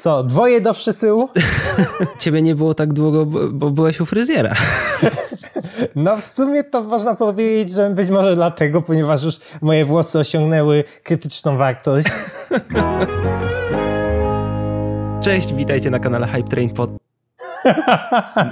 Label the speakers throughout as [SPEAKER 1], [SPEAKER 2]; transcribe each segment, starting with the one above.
[SPEAKER 1] Co, dwoje do przesyłu?
[SPEAKER 2] Ciebie nie było tak długo, bo byłeś u fryzjera.
[SPEAKER 1] No w sumie to można powiedzieć, że być może dlatego, ponieważ już moje włosy osiągnęły krytyczną wartość.
[SPEAKER 2] Cześć, witajcie na kanale Hype Train pod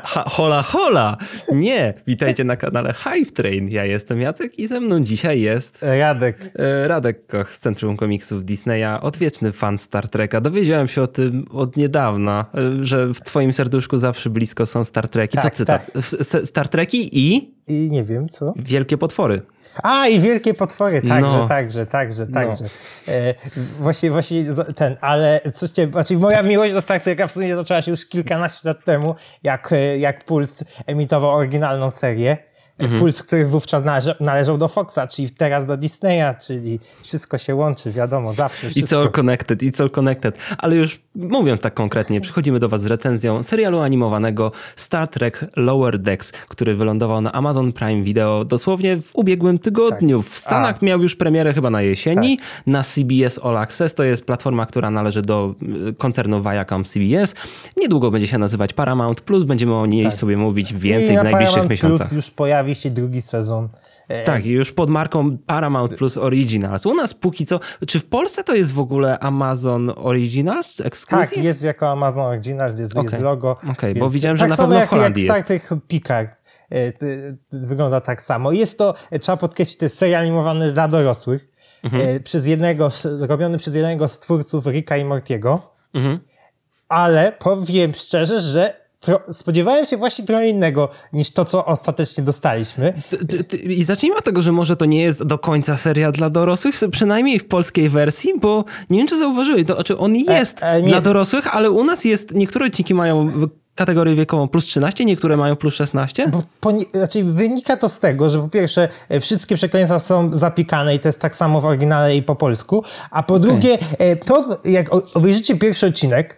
[SPEAKER 2] Ha, hola, hola! Nie, witajcie na kanale Hype Train. Ja jestem Jacek i ze mną dzisiaj jest...
[SPEAKER 1] Radek.
[SPEAKER 2] E, Radek Koch z Centrum Komiksów Disneya, odwieczny fan Star Treka. Dowiedziałem się o tym od niedawna, e, że w twoim serduszku zawsze blisko są Star Treki.
[SPEAKER 1] Tak,
[SPEAKER 2] to cytat.
[SPEAKER 1] tak.
[SPEAKER 2] Star Treki i...
[SPEAKER 1] I nie wiem, co?
[SPEAKER 2] Wielkie potwory.
[SPEAKER 1] A, i wielkie potwory, także,
[SPEAKER 2] No.
[SPEAKER 1] także, także, także. E, właśnie, właśnie ten, ale coś cię, znaczy moja miłość do Star Treka w sumie zaczęła się już kilkanaście lat temu, jak, e, jak Puls emitował oryginalną serię.
[SPEAKER 2] Mhm.
[SPEAKER 1] Puls, który wówczas należał, należał do Foxa, czyli teraz do Disneya, czyli wszystko się łączy, wiadomo, zawsze
[SPEAKER 2] It's
[SPEAKER 1] wszystko.
[SPEAKER 2] all connected, it's all connected. Ale już mówiąc tak konkretnie, przychodzimy do was z recenzją serialu animowanego Star Trek Lower Decks, który wylądował na Amazon Prime Video dosłownie w ubiegłym tygodniu. W Stanach
[SPEAKER 1] Tak. A. Tak.
[SPEAKER 2] miał już premierę chyba na jesieni, na CBS All Access, to jest platforma, która należy do y, koncernu Viacom CBS. Niedługo będzie się nazywać Paramount Plus, będziemy o niej sobie mówić więcej
[SPEAKER 1] I
[SPEAKER 2] w
[SPEAKER 1] na
[SPEAKER 2] najbliższych
[SPEAKER 1] Paramount
[SPEAKER 2] miesiącach.
[SPEAKER 1] Plus już pojawi się drugi sezon. E,
[SPEAKER 2] Tak, i już pod marką Paramount Plus Originals. U nas póki co, czy w Polsce to jest w ogóle Amazon Originals Exclusive?
[SPEAKER 1] Tak, jest jako Amazon Originals, jest, jest
[SPEAKER 2] Okej.
[SPEAKER 1] logo.
[SPEAKER 2] Okej, bo
[SPEAKER 1] więc-
[SPEAKER 2] widziałem, że
[SPEAKER 1] tak
[SPEAKER 2] na
[SPEAKER 1] samo
[SPEAKER 2] pewno w
[SPEAKER 1] jak,
[SPEAKER 2] Holandii
[SPEAKER 1] jak
[SPEAKER 2] jest.
[SPEAKER 1] Picard. e, ty- Wygląda tak samo. Jest to, e, trzeba podkreślić, to jest serial animowany dla dorosłych,
[SPEAKER 2] Mhm.
[SPEAKER 1] e, przez jednego, robiony przez jednego z twórców Ricka i Mortiego,
[SPEAKER 2] Mhm.
[SPEAKER 1] ale powiem szczerze, że spodziewałem się właśnie trochę innego niż to, co ostatecznie dostaliśmy.
[SPEAKER 2] I zacznijmy od tego, że może to nie jest do końca seria dla dorosłych, przynajmniej w polskiej wersji, bo nie wiem, czy zauważyłeś, to znaczy on jest
[SPEAKER 1] e, nie.
[SPEAKER 2] dla dorosłych, ale u nas jest, niektóre odcinki mają kategorię wiekową plus 13, niektóre mają plus 16.
[SPEAKER 1] Bo poni- znaczy wynika to z tego, że po pierwsze e, wszystkie przekleństwa są zapikane i to jest tak samo w oryginale i po polsku, a po drugie e, to jak obejrzycie pierwszy odcinek, e,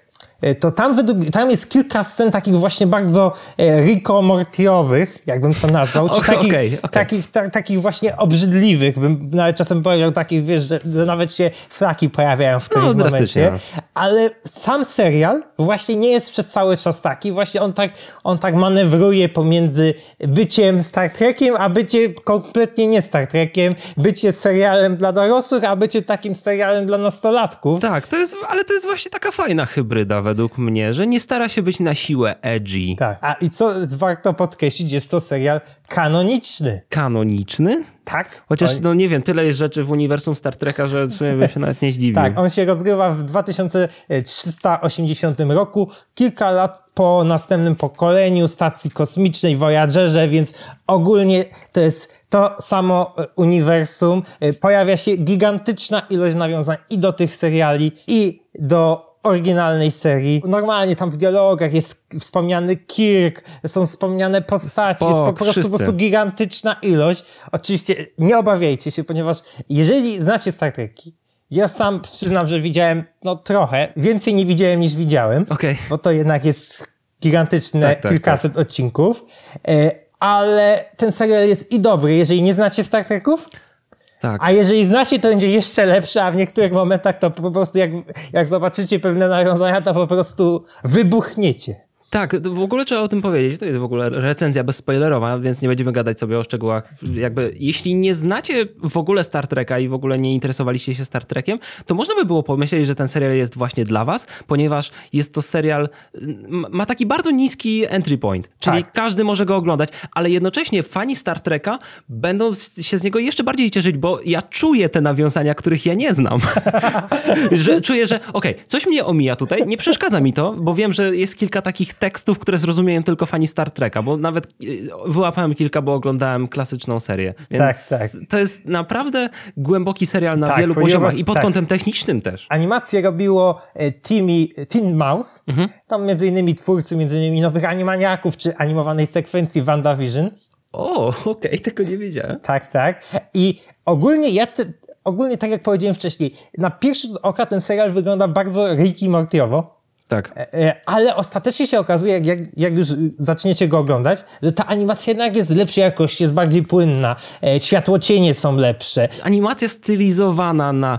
[SPEAKER 1] to tam, według, tam jest kilka scen takich właśnie bardzo e, Rico Mortiowych, jakbym to nazwał, czy
[SPEAKER 2] Okej,
[SPEAKER 1] takich,
[SPEAKER 2] okej, okej.
[SPEAKER 1] takich, ta, takich właśnie obrzydliwych, bym nawet czasem powiedział takich, wiesz, że, że nawet się flaki pojawiają w którymś
[SPEAKER 2] No,
[SPEAKER 1] momencie. Ale sam serial właśnie nie jest przez cały czas taki. Właśnie on tak, on tak manewruje pomiędzy byciem Star Trekiem, a bycie kompletnie nie Star Trekiem, bycie serialem dla dorosłych, a bycie takim serialem dla nastolatków.
[SPEAKER 2] Tak, to jest, ale to jest właśnie taka fajna hybryda według mnie, że nie stara się być na siłę edgy.
[SPEAKER 1] Tak. A i co warto podkreślić, jest to serial kanoniczny.
[SPEAKER 2] Kanoniczny?
[SPEAKER 1] Tak?
[SPEAKER 2] Chociaż,
[SPEAKER 1] On-
[SPEAKER 2] no nie wiem, tyle jest rzeczy w uniwersum Star Treka, że bym się nawet nie zdziwił.
[SPEAKER 1] Tak, on się rozgrywa w 2380 roku, kilka lat po następnym pokoleniu stacji kosmicznej Voyagerze, więc ogólnie to jest to samo e, uniwersum. E, Pojawia się gigantyczna ilość nawiązań i do tych seriali, i do oryginalnej serii. Normalnie tam w dialogach jest wspomniany Kirk, są wspomniane postaci, jest po prostu, po prostu gigantyczna ilość. Oczywiście nie obawiajcie się, ponieważ jeżeli znacie Star Treki, ja sam przyznam, że widziałem no trochę, więcej nie widziałem niż widziałem,
[SPEAKER 2] Okej.
[SPEAKER 1] bo to jednak jest gigantyczne
[SPEAKER 2] Tak, tak,
[SPEAKER 1] kilkaset odcinków, e, ale ten serial jest i dobry, jeżeli nie znacie Star Treków,
[SPEAKER 2] Tak.
[SPEAKER 1] a jeżeli znacie, to będzie jeszcze lepszy, a w niektórych momentach to po prostu jak, jak zobaczycie pewne nawiązania, to po prostu wybuchniecie.
[SPEAKER 2] Tak, w ogóle trzeba o tym powiedzieć. To jest w ogóle recenzja bezspoilerowa, więc nie będziemy gadać sobie o szczegółach. Jakby, jeśli nie znacie w ogóle Star Treka i w ogóle nie interesowaliście się Star Trekiem, to można by było pomyśleć, że ten serial jest właśnie dla was, ponieważ jest to serial, ma taki bardzo niski entry point, czyli
[SPEAKER 1] Tak.
[SPEAKER 2] każdy może go oglądać, ale jednocześnie fani Star Treka będą się z niego jeszcze bardziej cieszyć, bo ja czuję te nawiązania, których ja nie znam. że czuję, że okej, coś mnie omija tutaj, nie przeszkadza mi to, bo wiem, że jest kilka takich tekstów, które zrozumieją tylko fani Star Treka, bo nawet y, wyłapałem kilka, bo oglądałem klasyczną serię. Więc
[SPEAKER 1] Tak, tak.
[SPEAKER 2] to jest naprawdę głęboki serial na
[SPEAKER 1] Tak,
[SPEAKER 2] wielu poziomach i pod
[SPEAKER 1] tak.
[SPEAKER 2] kątem technicznym też.
[SPEAKER 1] Animację robiło e, Timmy, Tin Mouse,
[SPEAKER 2] Mhm.
[SPEAKER 1] tam między innymi twórcy między innymi Nowych Animaniaków, czy animowanej sekwencji WandaVision.
[SPEAKER 2] O, okej, tego nie wiedziałem.
[SPEAKER 1] Tak, tak. I ogólnie ja, te, ogólnie tak jak powiedziałem wcześniej, na pierwszy rzut oka ten serial wygląda bardzo Ricky Mortiowo.
[SPEAKER 2] Tak.
[SPEAKER 1] E, e, Ale ostatecznie się okazuje, jak, jak, już zaczniecie go oglądać, że ta animacja jednak jest lepszej jakości, jest bardziej płynna, e, światłocienie są lepsze.
[SPEAKER 2] Animacja stylizowana na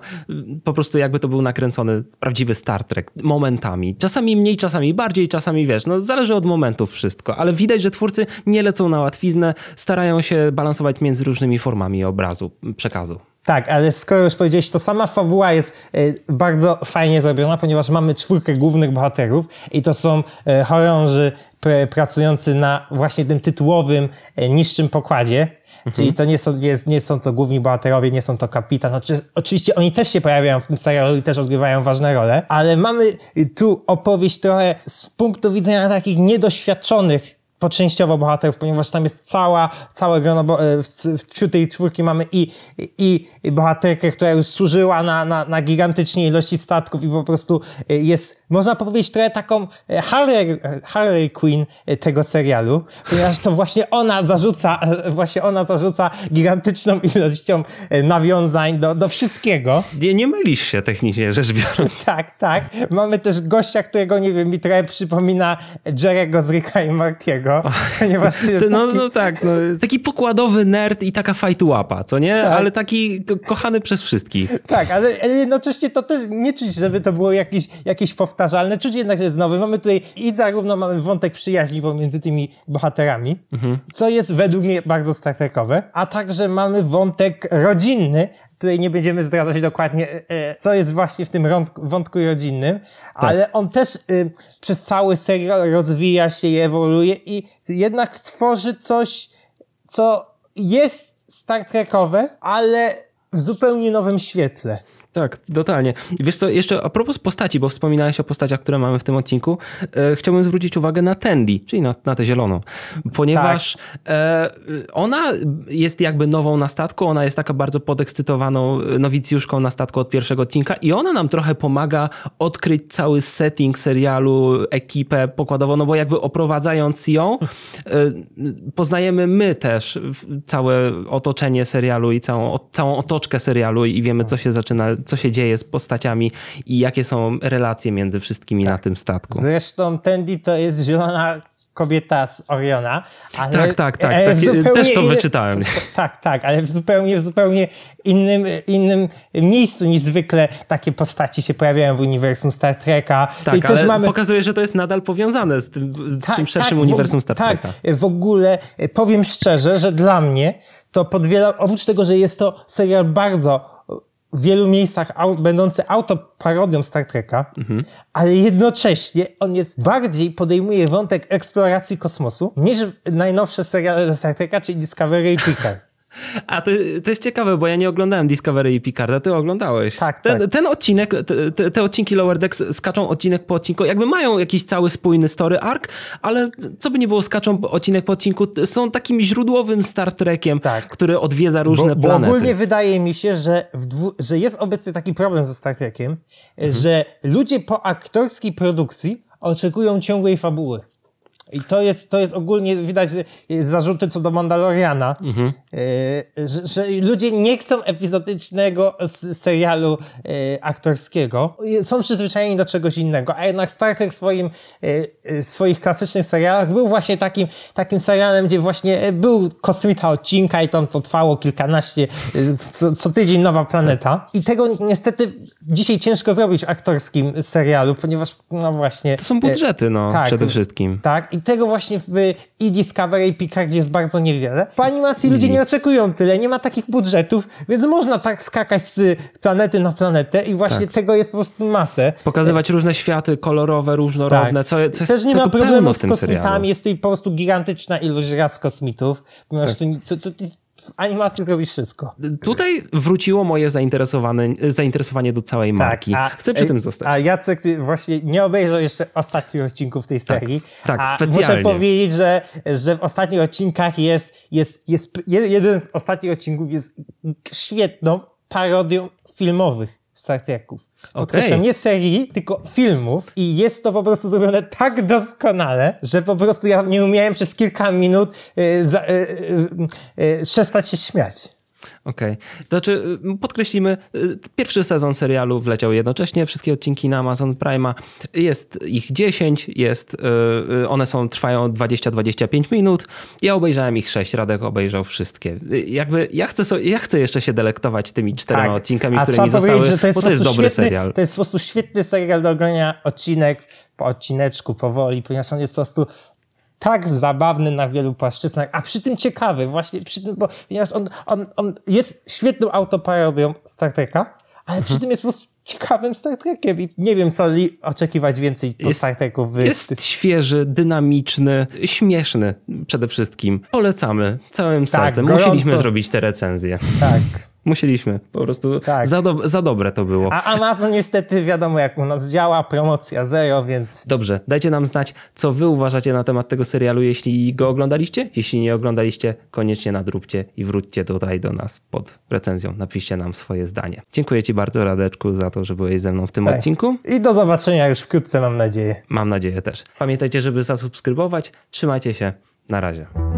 [SPEAKER 2] po prostu jakby to był nakręcony prawdziwy Star Trek momentami. Czasami mniej, czasami bardziej, czasami wiesz, no zależy od momentów wszystko, ale widać, że twórcy nie lecą na łatwiznę, starają się balansować między różnymi formami obrazu, przekazu.
[SPEAKER 1] Tak, ale skoro już powiedziałeś, to sama fabuła jest e, bardzo fajnie zrobiona, ponieważ mamy czwórkę głównych bohaterów i to są e, chorąży pr- pracujący na właśnie tym tytułowym e, niższym pokładzie. Czyli to nie są, nie, nie są to główni bohaterowie, nie są to kapitan. Oczy, oczywiście oni też się pojawiają w tym serialu i też odgrywają ważne role, ale mamy tu opowieść trochę z punktu widzenia takich niedoświadczonych po częściowo bohaterów, ponieważ tam jest cała, całe grono, bo e, w- wśród tej czwórki mamy i, i, i bohaterkę, która już służyła na, na, na gigantycznej ilości statków i po prostu e, jest, można powiedzieć, trochę taką e, Harley, Harley Quinn tego serialu, ponieważ to właśnie ona zarzuca, właśnie ona zarzuca gigantyczną ilością nawiązań do, do wszystkiego.
[SPEAKER 2] Nie, nie mylisz się technicznie rzecz biorąc.
[SPEAKER 1] Tak, tak. Mamy też gościa, którego, nie wiem, mi trochę przypomina Jerego z Ricka i Martiego, ponieważ to jest
[SPEAKER 2] No,
[SPEAKER 1] taki...
[SPEAKER 2] no tak, no, taki pokładowy nerd i taka fajtułapa, co nie?
[SPEAKER 1] Tak.
[SPEAKER 2] Ale taki ko- kochany przez wszystkich.
[SPEAKER 1] Tak, ale jednocześnie to też nie czuć, żeby to było jakieś, jakieś powtarzalne. Czuć jednak, że jest nowy. Mamy tutaj i zarówno mamy wątek przyjaźni pomiędzy tymi bohaterami, co jest według mnie bardzo Star Trekowe, a także mamy wątek rodzinny, Tutaj nie będziemy zdradzać dokładnie, e, e, co jest właśnie w tym wątku rodzinnym, ale on też y, przez cały serial rozwija się i ewoluuje i jednak tworzy coś, co jest Star Trekowe, ale w zupełnie nowym świetle.
[SPEAKER 2] Tak, totalnie. Wiesz co, jeszcze a propos postaci, bo wspominałeś o postaciach, które mamy w tym odcinku, e, chciałbym zwrócić uwagę na Tandy, czyli na, na tę zieloną, ponieważ e, ona jest jakby nową na statku, ona jest taka bardzo podekscytowaną nowicjuszką na statku od pierwszego odcinka i ona nam trochę pomaga odkryć cały setting serialu, ekipę pokładową, no bo jakby oprowadzając ją, e, poznajemy my też całe otoczenie serialu i całą, całą otoczkę serialu i wiemy, co się zaczyna, co się dzieje z postaciami i jakie są relacje między wszystkimi na tym statku.
[SPEAKER 1] Zresztą Tandy to jest zielona kobieta z Oriona. Ale,
[SPEAKER 2] Tak, tak, tak,
[SPEAKER 1] ale
[SPEAKER 2] tak. Też to
[SPEAKER 1] inny-
[SPEAKER 2] wyczytałem.
[SPEAKER 1] Tak, tak, ale w zupełnie, w zupełnie innym, innym miejscu niż zwykle takie postaci się pojawiają w uniwersum Star Treka.
[SPEAKER 2] Tak,
[SPEAKER 1] I też
[SPEAKER 2] ale
[SPEAKER 1] mamy
[SPEAKER 2] pokazuje, że to jest nadal powiązane z tym, z
[SPEAKER 1] Tak,
[SPEAKER 2] tym szerszym
[SPEAKER 1] tak,
[SPEAKER 2] uniwersum Star
[SPEAKER 1] tak,
[SPEAKER 2] Treka.
[SPEAKER 1] w ogóle e, powiem szczerze, że dla mnie to pod wiele, oprócz tego, że jest to serial bardzo w wielu miejscach au, będący autoparodią Star Treka,
[SPEAKER 2] Mhm.
[SPEAKER 1] ale jednocześnie on jest bardziej podejmuje wątek eksploracji kosmosu niż najnowsze seriale Star Treka, czyli Discovery i Picard.
[SPEAKER 2] A to, to jest ciekawe, bo ja nie oglądałem Discovery i Picarda, ty oglądałeś.
[SPEAKER 1] Tak,
[SPEAKER 2] ten,
[SPEAKER 1] tak.
[SPEAKER 2] ten odcinek, te, te, odcinki Lower Decks skaczą odcinek po odcinku, jakby mają jakiś cały spójny story arc, ale co by nie było, skaczą odcinek po odcinku, są takim źródłowym Star Trekiem,
[SPEAKER 1] Tak.
[SPEAKER 2] który odwiedza różne
[SPEAKER 1] bo, bo
[SPEAKER 2] planety.
[SPEAKER 1] ogólnie wydaje mi się, że, dwu, że jest obecny taki problem ze Star Trekiem,
[SPEAKER 2] Mhm.
[SPEAKER 1] że ludzie po aktorskiej produkcji oczekują ciągłej fabuły. I to jest, to jest ogólnie widać zarzuty co do Mandaloriana,
[SPEAKER 2] Mhm.
[SPEAKER 1] e, że, że ludzie nie chcą epizodycznego serialu e, aktorskiego. Są przyzwyczajeni do czegoś innego, a jednak Star Trek w swoim, e, w swoich klasycznych serialach był właśnie takim, takim serialem, gdzie właśnie był kosmita odcinka i tam to trwało kilkanaście, co, co tydzień nowa planeta. I tego niestety dzisiaj ciężko zrobić w aktorskim serialu, ponieważ no właśnie...
[SPEAKER 2] To są budżety, no,
[SPEAKER 1] tak.
[SPEAKER 2] przede wszystkim.
[SPEAKER 1] Tak, i tego właśnie w i Discovery i Picardzie jest bardzo niewiele. Po animacji ludzie nie oczekują tyle, nie ma takich budżetów, więc można tak skakać z planety na planetę i właśnie
[SPEAKER 2] Tak.
[SPEAKER 1] tego jest po prostu masę.
[SPEAKER 2] Pokazywać różne światy kolorowe, różnorodne, co, co jest
[SPEAKER 1] Tak. Też nie ma problemu z kosmitami,
[SPEAKER 2] serialu.
[SPEAKER 1] jest tutaj po prostu gigantyczna ilość ras kosmitów, ponieważ
[SPEAKER 2] Tak.
[SPEAKER 1] to, to, to, animacji zrobisz wszystko.
[SPEAKER 2] Tutaj wróciło moje zainteresowane, zainteresowanie do całej marki. Chcę przy tym zostać.
[SPEAKER 1] A Jacek ty właśnie nie obejrzał jeszcze ostatnich odcinków tej serii.
[SPEAKER 2] tak,
[SPEAKER 1] a
[SPEAKER 2] specjalnie.
[SPEAKER 1] Muszę powiedzieć, że, że w ostatnich odcinkach jest, jest, jest, je- jeden z ostatnich odcinków jest świetną parodią filmowych Star Treków. Podkreślam,
[SPEAKER 2] Okej.
[SPEAKER 1] nie serii, tylko filmów i jest to po prostu zrobione tak doskonale, że po prostu ja nie umiałem przez kilka minut y, za, y, y, y, przestać się śmiać.
[SPEAKER 2] Okej. To znaczy, y, podkreślimy, y, pierwszy sezon serialu wleciał jednocześnie, wszystkie odcinki na Amazon Prime'a. Jest ich 10, jest, y, one są, trwają 20-25 minut. Ja obejrzałem ich 6, Radek obejrzał wszystkie. Jakby ja chcę, so, ja chcę jeszcze się delektować tymi czterema odcinkami,
[SPEAKER 1] Tak. A
[SPEAKER 2] które mi zostały,
[SPEAKER 1] że to jest
[SPEAKER 2] bo to jest dobry
[SPEAKER 1] świetny,
[SPEAKER 2] serial.
[SPEAKER 1] To jest po prostu świetny serial do oglądania odcinek po odcineczku, powoli, ponieważ on jest po prostu tak zabawny na wielu płaszczyznach, a przy tym ciekawy, właśnie przy tym, bo ponieważ on, on, on jest świetną autoparodią Star Treka, ale
[SPEAKER 2] Mhm.
[SPEAKER 1] przy tym jest po prostu ciekawym Star Trekiem i nie wiem, co li oczekiwać więcej po
[SPEAKER 2] Jest-
[SPEAKER 1] Star Treku. W,
[SPEAKER 2] Jest świeży, dynamiczny, śmieszny przede wszystkim. Polecamy całym sercem.
[SPEAKER 1] gorąco.
[SPEAKER 2] Musieliśmy zrobić te recenzje.
[SPEAKER 1] Tak.
[SPEAKER 2] Musieliśmy. Po prostu
[SPEAKER 1] Tak.
[SPEAKER 2] za, do, za dobre to było.
[SPEAKER 1] A Amazon niestety wiadomo, jak u nas działa, promocja zero, więc
[SPEAKER 2] Dobrze, dajcie nam znać, co wy uważacie na temat tego serialu, jeśli go oglądaliście. Jeśli nie oglądaliście, koniecznie nadróbcie i wróćcie tutaj do nas pod recenzją. Napiszcie nam swoje zdanie. Dziękuję ci bardzo, Radeczku, za to, że byłeś ze mną w tym
[SPEAKER 1] Tak.
[SPEAKER 2] odcinku.
[SPEAKER 1] i do zobaczenia już wkrótce, mam nadzieję.
[SPEAKER 2] Mam nadzieję też. Pamiętajcie, żeby zasubskrybować. Trzymajcie się. Na razie.